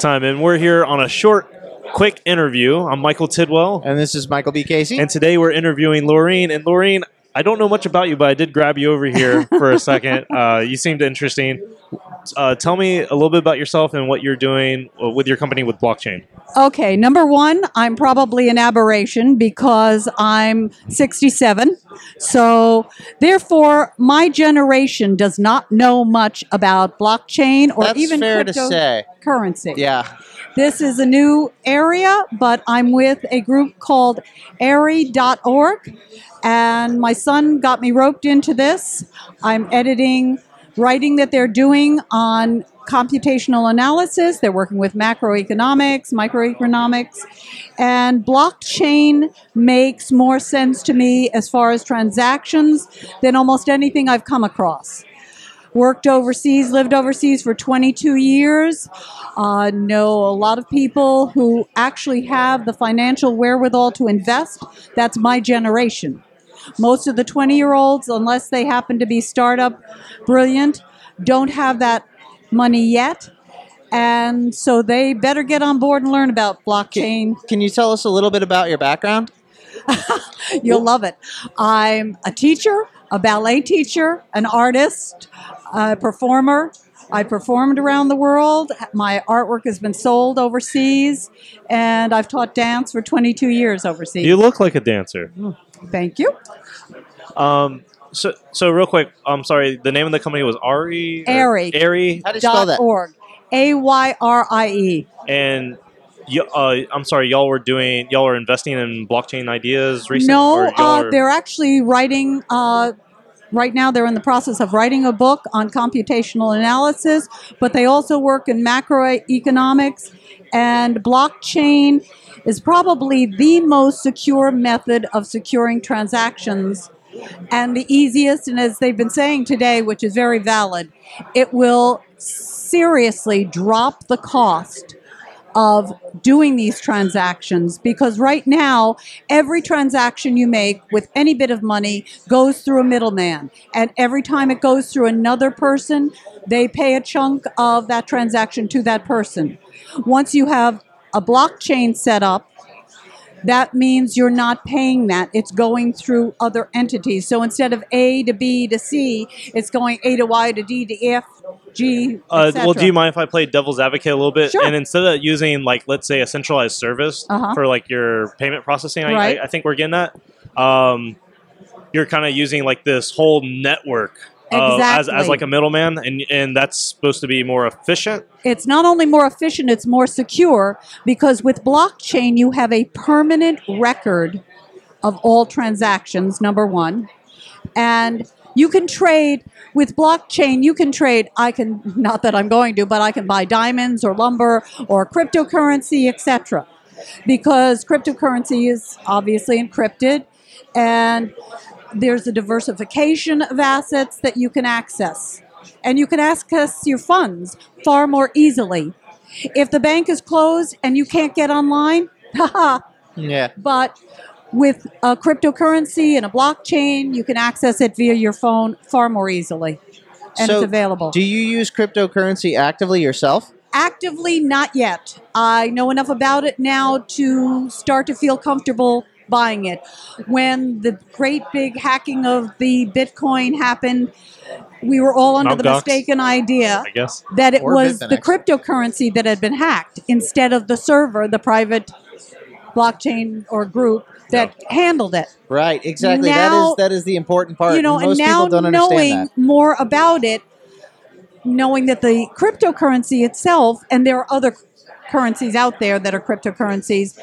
time, and we're here on a short, quick interview. I'm Michael Tidwell, And this is Michael B. Casey. and today we're interviewing Laureen. And Laureen, I don't know much about you, but I did grab you over here for a second. Uh, you seemed interesting. Uh, tell me a little bit about yourself and what you're doing uh, with your company with blockchain. Okay, number one, I'm probably an aberration because I'm 67. So, therefore, my generation does not know much about blockchain or That's even fair to say. cryptocurrency. Yeah. This is a new area, but I'm with a group called airy.org, and my son got me roped into this. I'm editing writing that they're doing on computational analysis. They're working with macroeconomics, microeconomics, and blockchain makes more sense to me as far as transactions than almost anything I've come across worked overseas, lived overseas for 22 years. Uh, know a lot of people who actually have the financial wherewithal to invest. That's my generation. Most of the 20 year olds, unless they happen to be startup brilliant, don't have that money yet. And so they better get on board and learn about blockchain. Can you tell us a little bit about your background? You'll love it. I'm a teacher, a ballet teacher, an artist, a performer. I performed around the world. My artwork has been sold overseas, and I've taught dance for 22 years overseas. You look like a dancer. Thank you. Um, so, so real quick, I'm sorry. The name of the company was Ari. or- Airy. Airy, How do you spell that? org. A Y R I E. and y- uh, I'm sorry, y'all were doing, y'all were investing in blockchain ideas recently. No, uh, are- they're actually writing. Uh, right now, they're in the process of writing a book on computational analysis, but they also work in macroeconomics. And blockchain is probably the most secure method of securing transactions and the easiest. And as they've been saying today, which is very valid, it will seriously drop the cost of doing these transactions because right now every transaction you make with any bit of money goes through a middleman and every time it goes through another person they pay a chunk of that transaction to that person once you have a blockchain set up that means you're not paying that. It's going through other entities. So instead of A to B to C, it's going A to Y to D to F, G, Uh, well, do you mind if I play devil's advocate a little bit? Sure. And instead of using like, let's say, a centralized service Uh-huh. for like your payment processing, I, Right. I, I think we're getting that. Um, you're kind of using like this whole network uh, as, as like a middleman, and and that's supposed to be more efficient. it's not only more efficient, it's more secure because with blockchain, you have a permanent record of all transactions, number one. And you can trade with blockchain, you can trade. I can, not that I'm going to, but I can buy diamonds or lumber or cryptocurrency, etc. Because cryptocurrency is obviously encrypted and there's a diversification of assets that you can access. And you can access your funds far more easily. If the bank is closed and you can't get online, haha, Yeah. but with a cryptocurrency and a blockchain, you can access it via your phone far more easily. And So, it's available. Do you use cryptocurrency actively yourself? Actively, not yet. I know enough about it now to start to feel comfortable buying it. When the great big hacking of the Bitcoin happened, we were all under Mt. the Gox. mistaken idea I guess. that it Or was the cryptocurrency that had been hacked instead of the server, the private blockchain or group that handled it. Right. Exactly. Now- that is that is the important part. you know, Most and now people don't knowing understand more about it, knowing that the cryptocurrency itself, and there are other currencies out there that are cryptocurrencies,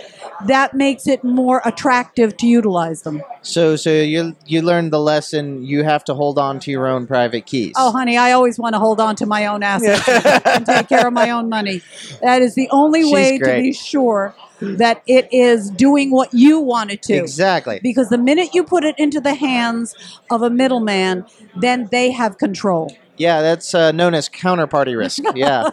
that makes it more attractive to utilize them. So so you you learned the lesson. You have to hold on to your own private keys. Oh, honey, I always want to hold on to my own assets and take care of my own money. That is the only She's way to be sure that it is doing what you want it to. Exactly. Because the minute you put it into the hands of a middleman, then they have control. Yeah, that's uh, known as counterparty risk. Yeah.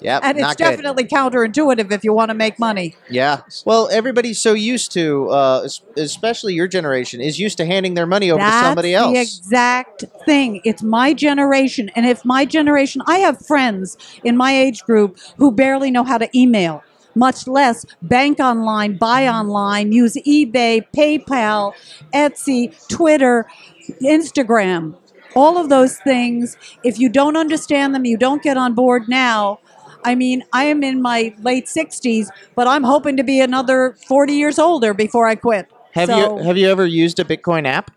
Yep, and it's not good. definitely counterintuitive if you want to make money. Yeah. Well, everybody's so used to, uh, especially your generation, is used to handing their money over That's to somebody else. the else. exact thing. It's my generation, and if my generation, I have friends in my age group who barely know how to email, much less bank online, buy online, use eBay, PayPal, Etsy, Twitter, Instagram. All of those things. If you don't understand them, you don't get on board now. I mean, I am in my late 60s, but I'm hoping to be another 40 years older before I quit. have So- you have you ever used a Bitcoin app?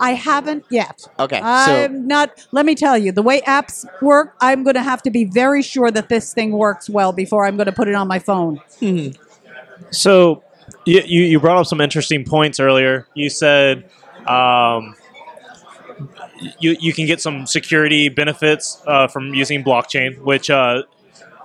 I haven't yet. Okay, so I'm not. Let me tell you, the way apps work, I'm going to have to be very sure that this thing works well before I'm going to put it on my phone. So you, you you brought up some interesting points earlier. You said um, you you can get some security benefits uh, from using blockchain, which uh,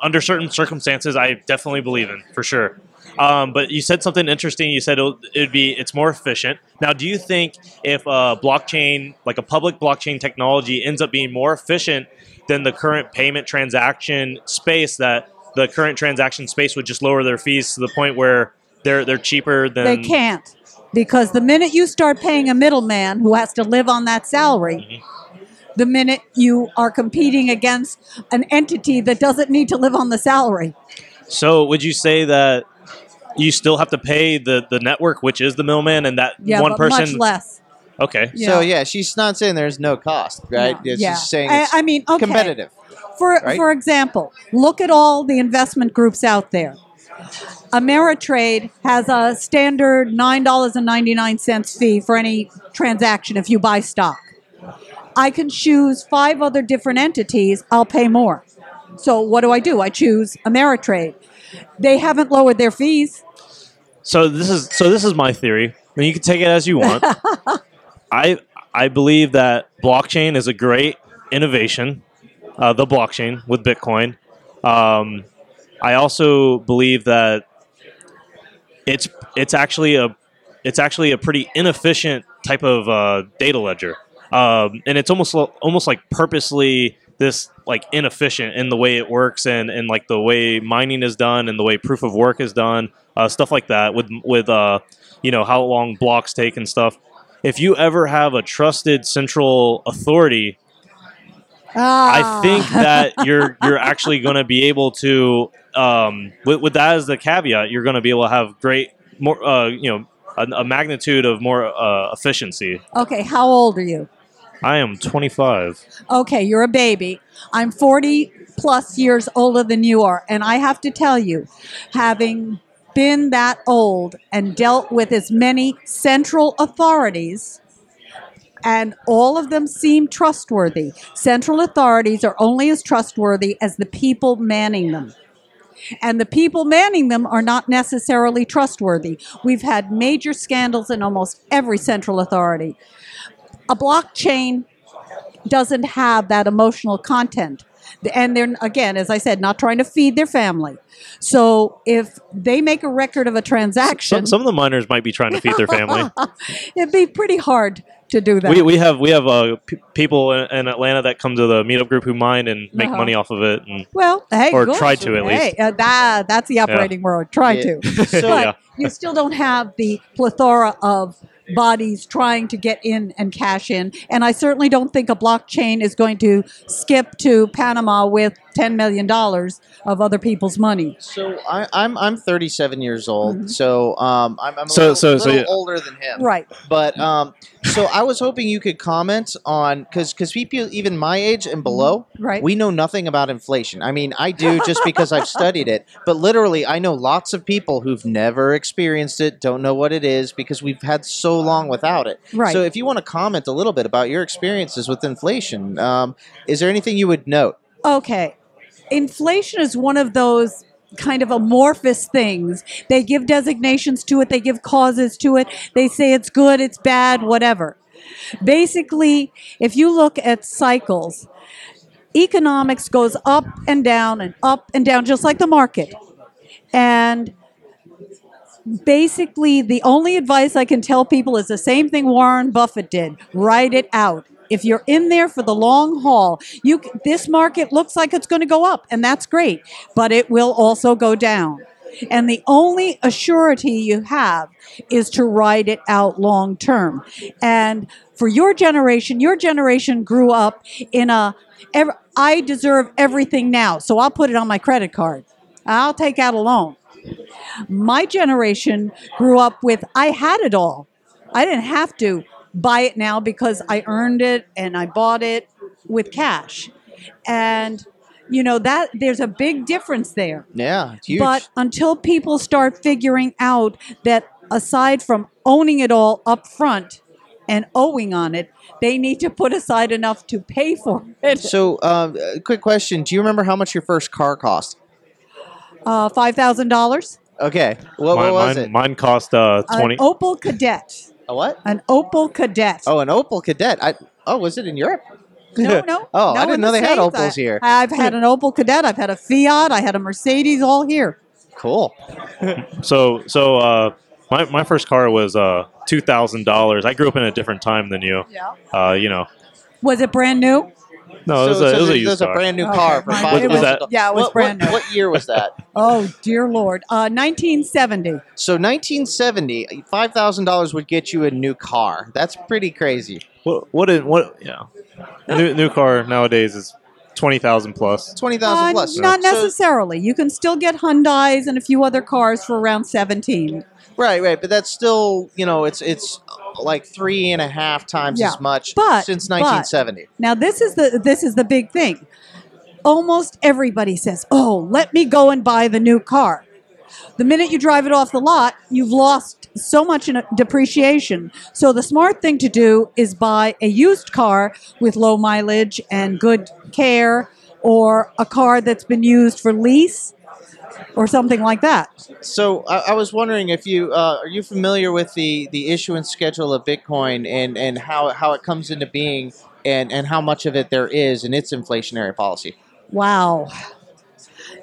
under certain circumstances I definitely believe in for sure. Um, but you said something interesting. You said it'd be it's more efficient. Now, do you think if a blockchain, like a public blockchain technology, ends up being more efficient than the current payment transaction space, that the current transaction space would just lower their fees to the point where they're they're cheaper than They can't because the minute you start paying a middleman who has to live on that salary, the minute you are competing against an entity that doesn't need to live on the salary. So, would you say that you still have to pay the the network, which is the middleman, and that Yeah, one but person? much less. Okay. Yeah. so yeah, she's not saying there's no cost, right? No, It's yeah. just saying I, it's I mean, okay. competitive. For right? for example, look at all the investment groups out there. Ameritrade has a standard nine dollars and ninety nine cents fee for any transaction if you buy stock. I can choose five other different entities. I'll pay more. So what do I do? I choose Ameritrade. They haven't lowered their fees. So this is so this is my theory, and you can take it as you want. I I believe that blockchain is a great innovation, uh, the blockchain with Bitcoin. Um, I also believe that it's it's actually a it's actually a pretty inefficient type of uh, data ledger, um, and it's almost almost like purposely this like inefficient in the way it works and and like the way mining is done and the way proof of work is done, uh, stuff like that with with uh, you know how long blocks take and stuff. If you ever have a trusted central authority Ah. I think that you're you're actually going to be able to, um, with, with that as the caveat, you're going to be able to have great more, uh, you know, a, a magnitude of more uh, efficiency. Okay, how old are you? I am 25. Okay, you're a baby. I'm 40 plus years older than you are. And I have to tell you, having been that old and dealt with as many central authorities, and all of them seem trustworthy. Central authorities are only as trustworthy as the people manning them. And the people manning them are not necessarily trustworthy. We've had major scandals in almost every central authority. A blockchain doesn't have that emotional content. And they're, again, as I said, not trying to feed their family. So if they make a record of a transaction, Some, some of the miners might be trying to feed their family. it'd be pretty hard to do that. we, we have we have uh, p- people in, in Atlanta that come to the meetup group who mine and make Uh-huh. money off of it. And well, hey, Or good. try to, at least. Hey, uh, that, that's the operating world. Try Yeah. to. So but Yeah. you still don't have the plethora of bodies trying to get in and cash in. And I certainly don't think a blockchain is going to skip to Panama with $10 million of other people's money. So I, I'm I'm 37 years old. So um, I'm, I'm a So- little, so- so little you- older than him. Right. But um, so I was hoping you could comment on because because people even my age and below, Right. we know nothing about inflation. I mean, I do just because I've studied it, but literally, I know lots of people who've never experienced it, don't know what it is because we've had so long without it. Right. So if you want to comment a little bit about your experiences with inflation, um, is there anything you would note? Okay. Inflation is one of those kind of amorphous things. They give designations to it, they give causes to it, they say it's good, it's bad, whatever. Basically, if you look at cycles, economics goes up and down and up and down, just like the market. And basically, the only advice I can tell people is the same thing Warren Buffett did write it out. If you're in there for the long haul, you this market looks like it's going to go up, and that's great, but it will also go down. And the only assurity you have is to ride it out long term. And for your generation, your generation grew up in a ev- I deserve everything now, so I'll put it on my credit card. I'll take out a loan. My generation grew up with I had it all. I didn't have to buy it now because I earned it and I bought it with cash. And you know that there's a big difference there. Yeah, it's huge. But until people start figuring out that aside from owning it all up front and owing on it, they need to put aside enough to pay for it. so, uh, quick question: Do you remember how much your first car cost? Uh, Five thousand dollars. Okay, what, mine, what was mine, it? mine cost uh, twenty. An Opel Kadett. A what? An Opel Kadett. Oh, an Opel Kadett. I oh, was it in Europe? No, no. Oh, I didn't know the they had Opels I- here. I've had an Opel Kadett. I've had a Fiat. I had a Mercedes. All here. Cool. So so uh, my my first car was uh two thousand dollars. I grew up in a different time than you. Yeah. Uh, you know, Was it brand new? No, it was so, a, so it was a used this is a car. brand new Okay. car for five it was that- Yeah, it was what, brand what, new. what year was that? Oh dear Lord. Uh, 1970. so 1970, five thousand dollars would get you a new car. That's pretty crazy. What what is what? Yeah, new new car nowadays is twenty thousand plus. Twenty thousand Uh, plus. Not So- necessarily. You can still get Hyundai's and a few other cars for around 17. right, right, but that's still you know it's it's like three and a half times Yeah, as much but- since but- 1970. Now this is the this is the big thing. Almost everybody says, "Oh, let me go and buy the new car." The minute you drive it off the lot, you've lost so much in depreciation. So the smart thing to do is buy a used car with low mileage and good care or a car that's been used for lease or something like that. So I, I was wondering if you uh, are you familiar with the the issuance schedule of Bitcoin and and how how it comes into being and and how much of it there is in its inflationary policy. Wow.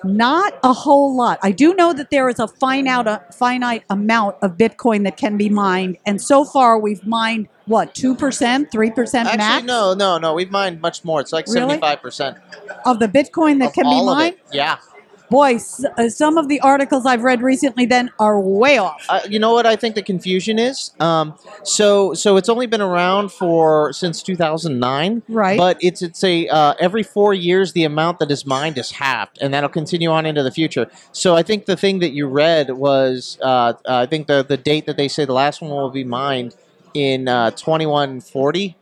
Not a whole lot. I do know that there is a finite, a finite amount of Bitcoin that can be mined, and so far we've mined what two percent, three percent Actually, no, no, no. We've mined much more. It's like Really? seventy five percent of the Bitcoin that of can be mined. Yeah. Boy, s- uh, some of the articles I've read recently then are way off. Uh, you know what I think the confusion is? Um, so so it's only been around for since 2009, Right. But it's it's a uh, every four years the amount that is mined is halved, and that'll continue on into the future. So I think the thing that you read was uh, I think the the date that they say the last one will be mined in uh, 2140,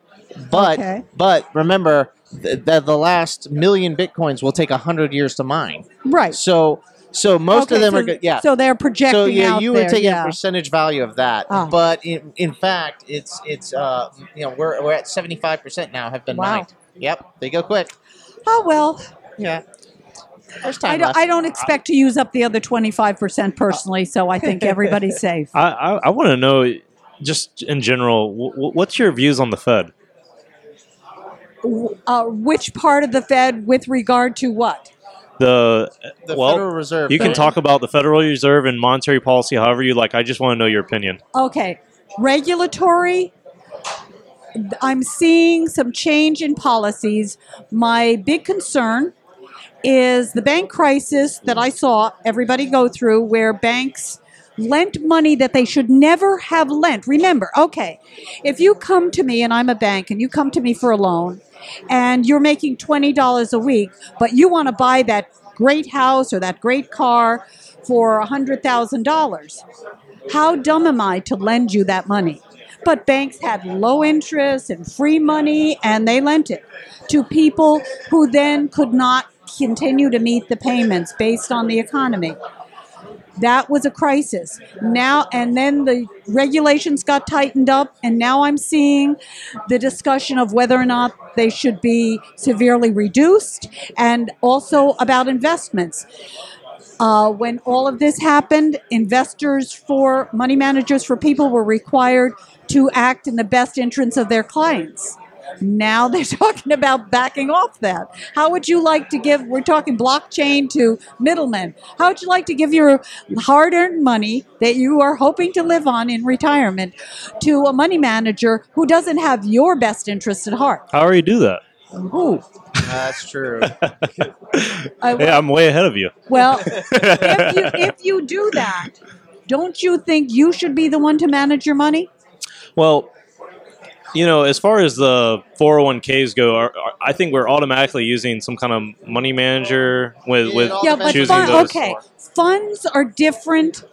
but Okay. but remember that the last million bitcoins will take hundred years to mine. Right. So so most Okay, of them so, are good. Yeah. So they're projecting So yeah, out you there. would take yeah. a percentage value of that, Ah. but in, in fact, it's it's uh you know we're we're at seventy five percent now have been Wow. mined. Yep, they go quick. Oh well, Yeah, there's time I don't. I don't expect to use up the other twenty five percent personally, so I think everybody's safe. I I, I want to know just in general, w- what's your views on the Fed? Uh, which part of the Fed, with regard to what? The, the well, Federal Reserve. you can talk about the Federal Reserve and monetary policy however you like. I just want to know your opinion. Okay, regulatory. I'm seeing some change in policies. My big concern is the bank crisis that I saw everybody go through, where banks lent money that they should never have lent. Remember, okay, if you come to me and I'm a bank and you come to me for a loan and you're making $20 a week, but you want to buy that great house or that great car for $100,000, how dumb am I to lend you that money? But banks had low interest and free money, and they lent it to people who then could not continue to meet the payments based on the economy. That was a crisis. Now, and then the regulations got tightened up, and now I'm seeing the discussion of whether or not they should be severely reduced and also about investments. Uh, when all of this happened, investors for money managers for people were required to act in the best interests of their clients. Now they're talking about backing off that. How would you like to give? We're talking blockchain to middlemen. How would you like to give your hard-earned money that you are hoping to live on in retirement to a money manager who doesn't have your best interest at heart? How do you do that? Ooh, That's true. I- Yeah, I'm way ahead of you. well, if you if you do that, don't you think you should be the one to manage your money? Well, you know, as far as the 401ks go, are, are- I think we're automatically using some kind of money manager with, with Yeah, but choosing fun, those. okay, funds are different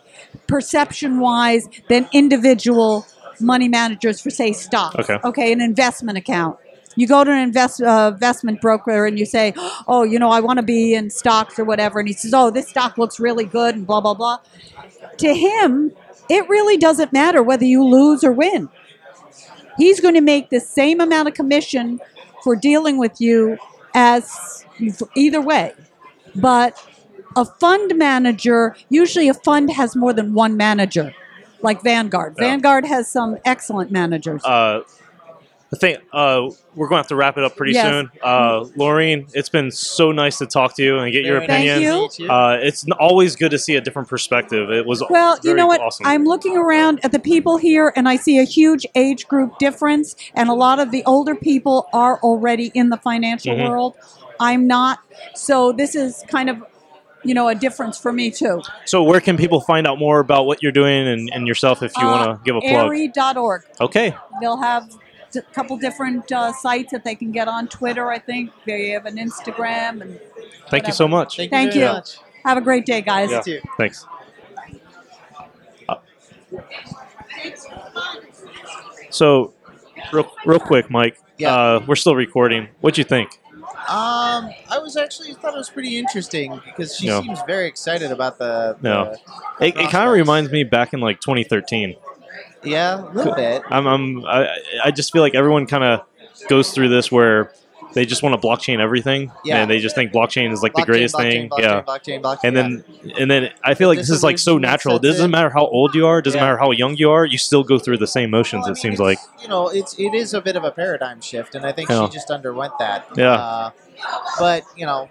perception wise than individual money managers for say stocks. Okay. Okay, an investment account. You go to an invest, uh, investment broker and you say, "Oh, you know, I want to be in stocks or whatever," and he says, "Oh, this stock looks really good," and blah blah blah. To him, it really doesn't matter whether you lose or win. He's going to make the same amount of commission for dealing with you as either way. But a fund manager, usually a fund has more than one manager, like Vanguard. Yeah. Vanguard has some excellent managers. Uh, the think uh, we're going to have to wrap it up pretty Yes. soon. Uh, Laureen, it's been so nice to talk to you and get your Very Thank opinion. you. nice to meet Uh, it's always good to see a different perspective. It was well, you know what? Awesome. I'm looking around at the people here and I see a huge age group difference, and a lot of the older people are already in the financial Mhm. world. I'm not. So this is kind of, you know, a difference for me too. so, where can people find out more about what you're doing and, and yourself if you Uh, want to give a plug? Airy.org. Okay. They'll have a couple different uh, sites that they can get on Twitter. I think they have an Instagram, and Thank you so much. Thank, Thank you. you. much. have a great day, guys. Yeah. too. Thanks. So, real, real quick, Mike. Yeah. Uh, we're still recording. What'd you think? Um, I was actually thought it was pretty interesting because she Yeah. seems very excited about the. Yeah. the It, it kind of reminds me back in like 2013. Yeah, a little bit. I'm, I'm I, I just feel like everyone kind of goes through this where they just want to blockchain everything, Yeah. and they just think blockchain is like the greatest blockchain, thing. blockchain, yeah. blockchain, blockchain, And yeah. then, and then I feel like this is like so natural. It doesn't matter how old you are. It doesn't Yeah. matter how young you are. You still go through the same motions. Well, I it seems like. you know it's it is a bit of a paradigm shift, and I think Yeah. she just underwent that. Yeah. Uh, but you know,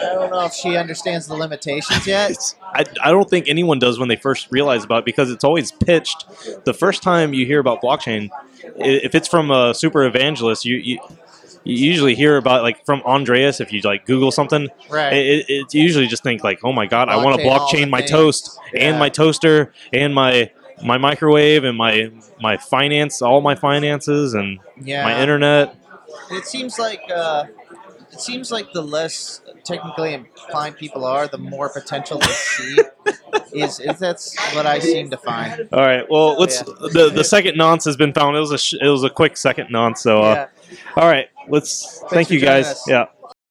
I don't know if she understands the limitations yet. I, I don't think anyone does when they first realize about it because it's always pitched. The first time you hear about blockchain, if it's from a super evangelist, you, you you usually hear about like from Andreas. If you like Google something, Right. it, it, it's usually just think like, oh my god, I want to Blockchain blockchain my things. toast Yeah. and my toaster and my my microwave and my my finance, all my finances and yeah. my internet. It seems like uh, it seems like the less technically inclined people are, the more potential they see. is, is that's what I seem to find. All right, well, let's the the second nonce has been found. It was a sh- it was a quick second nonce. So, uh, Yeah. all right, let's thank you guys. us. Yeah.